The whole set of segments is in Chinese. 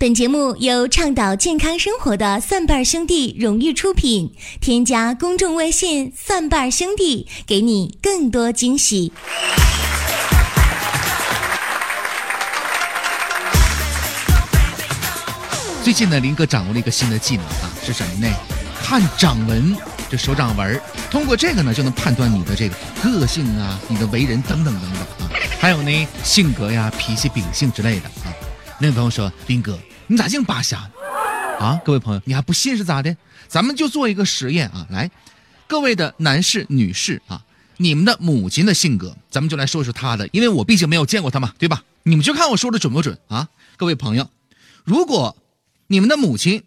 本节目由倡导健康生活的蒜瓣兄弟荣誉出品。添加公众微信“蒜瓣兄弟”，给你更多惊喜。最近呢，林哥掌握了一个新的技能啊，是什么呢？看掌纹，这手掌纹，通过这个呢，就能判断你的这个个性啊，你的为人等等等等啊，还有呢，性格呀、脾气秉性之类的啊。那位朋友说，林哥。你咋净扒瞎呢？啊，各位朋友，你还不信是咋的？咱们就做一个实验啊！来，各位的男士、女士啊，你们的母亲的性格，咱们就来说说她的，因为我毕竟没有见过她嘛，对吧？你们就看我说的准不准啊？各位朋友，如果你们的母亲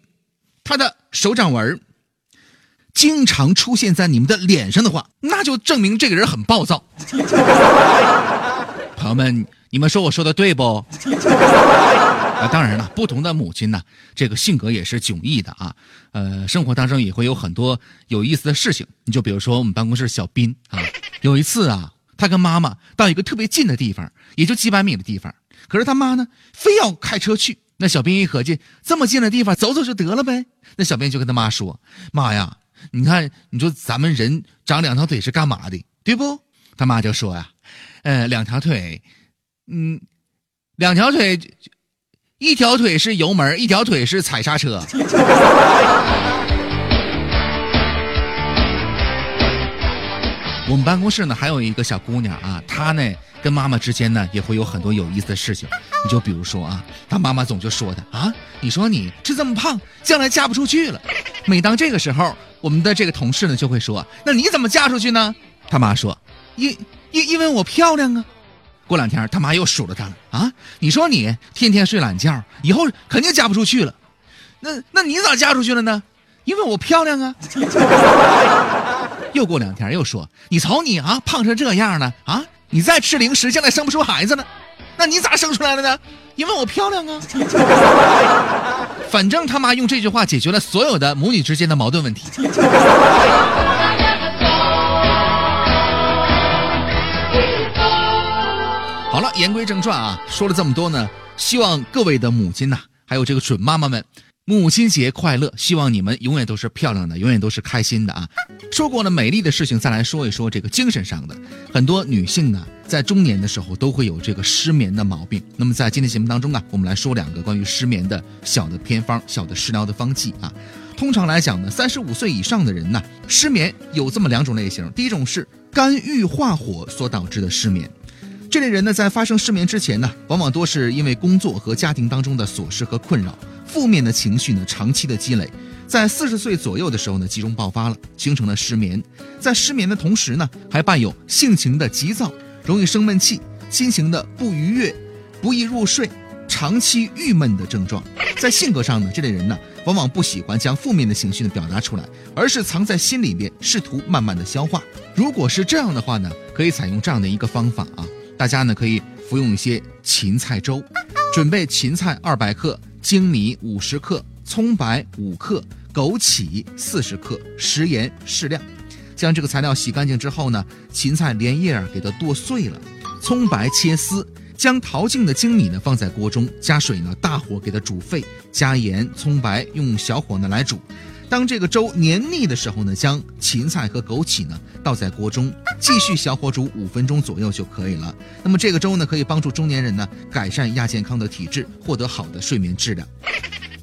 她的手掌纹经常出现在你们的脸上的话，那就证明这个人很暴躁。朋友们，你们说我说的对不？啊，当然了，不同的母亲呢，这个性格也是迥异的啊。呃，生活当中也会有很多有意思的事情。你就比如说我们办公室小斌啊，有一次啊，他跟妈妈到一个特别近的地方，也就几百米的地方，可是他妈呢，非要开车去。那小斌一合计，这么近的地方，走走就得了呗。那小斌就跟他妈说：“妈呀，你看，你说咱们人长两条腿是干嘛的，对不？”他妈就说呀：“呃，两条腿，嗯，两条腿。”一条腿是油门，一条腿是踩刹车。我们办公室呢还有一个小姑娘啊，她呢跟妈妈之间呢也会有很多有意思的事情。你就比如说啊，她妈妈总就说她啊，你说你是这么胖，将来嫁不出去了。每当这个时候，我们的这个同事呢就会说，那你怎么嫁出去呢？他妈说，因因因为我漂亮啊。过两天他妈又数落他了啊！你说你天天睡懒觉，以后肯定嫁不出去了。那那你咋嫁出去了呢？因为我漂亮啊。又过两天又说你瞅你啊，胖成这样了啊！你再吃零食，将来生不出孩子了。那你咋生出来了呢？因为我漂亮啊。反正他妈用这句话解决了所有的母女之间的矛盾问题。言归正传啊，说了这么多呢，希望各位的母亲呐，还有这个准妈妈们，母亲节快乐！希望你们永远都是漂亮的，永远都是开心的啊！说过了美丽的事情，再来说一说这个精神上的。很多女性呢，在中年的时候都会有这个失眠的毛病。那么在今天节目当中啊，我们来说两个关于失眠的小的偏方、小的食疗的方剂啊。通常来讲呢，三十五岁以上的人呢，失眠有这么两种类型，第一种是肝郁化火所导致的失眠。这类人呢，在发生失眠之前呢，往往多是因为工作和家庭当中的琐事和困扰，负面的情绪呢，长期的积累，在四十岁左右的时候呢，集中爆发了，形成了失眠。在失眠的同时呢，还伴有性情的急躁，容易生闷气，心情的不愉悦，不易入睡，长期郁闷的症状。在性格上呢，这类人呢，往往不喜欢将负面的情绪呢表达出来，而是藏在心里面，试图慢慢的消化。如果是这样的话呢，可以采用这样的一个方法啊。大家呢可以服用一些芹菜粥，准备芹菜二百克、粳米五十克、葱白五克、枸杞四十克、食盐适量。将这个材料洗干净之后呢，芹菜连叶儿给它剁碎了，葱白切丝，将淘净的粳米呢放在锅中，加水呢大火给它煮沸，加盐、葱白用小火呢来煮。当这个粥黏腻的时候呢，将芹菜和枸杞呢倒在锅中，继续小火煮五分钟左右就可以了。那么这个粥呢，可以帮助中年人呢改善亚健康的体质，获得好的睡眠质量。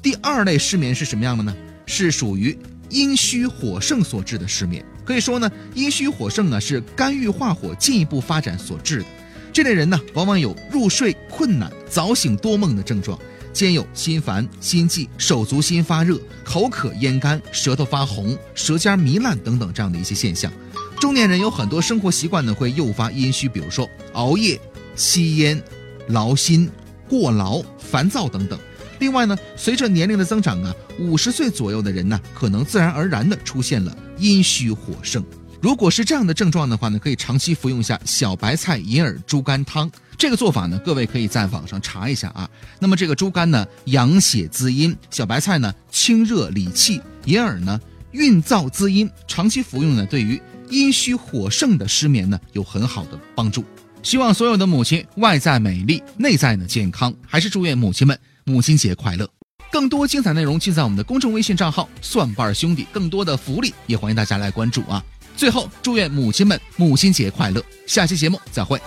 第二类失眠是什么样的呢？是属于阴虚火盛所致的失眠。可以说呢，阴虚火盛啊是肝郁化火进一步发展所致的。这类人呢，往往有入睡困难、早醒多梦的症状。兼有心烦、心悸、手足心发热、口渴咽干、舌头发红、舌尖糜烂等等这样的一些现象。中年人有很多生活习惯呢，会诱发阴虚，比如说熬夜、吸烟、劳心、过劳、烦躁等等。另外呢，随着年龄的增长啊，五十岁左右的人呢，可能自然而然的出现了阴虚火盛。如果是这样的症状的话呢，可以长期服用一下小白菜银耳猪肝汤。这个做法呢，各位可以在网上查一下啊。那么这个猪肝呢，养血滋阴；小白菜呢，清热理气；银耳呢，运燥滋阴。长期服用呢，对于阴虚火盛的失眠呢，有很好的帮助。希望所有的母亲外在美丽，内在呢健康。还是祝愿母亲们母亲节快乐。更多精彩内容尽在我们的公众微信账号“蒜瓣兄弟”，更多的福利也欢迎大家来关注啊！最后，祝愿母亲们母亲节快乐！下期节目再会。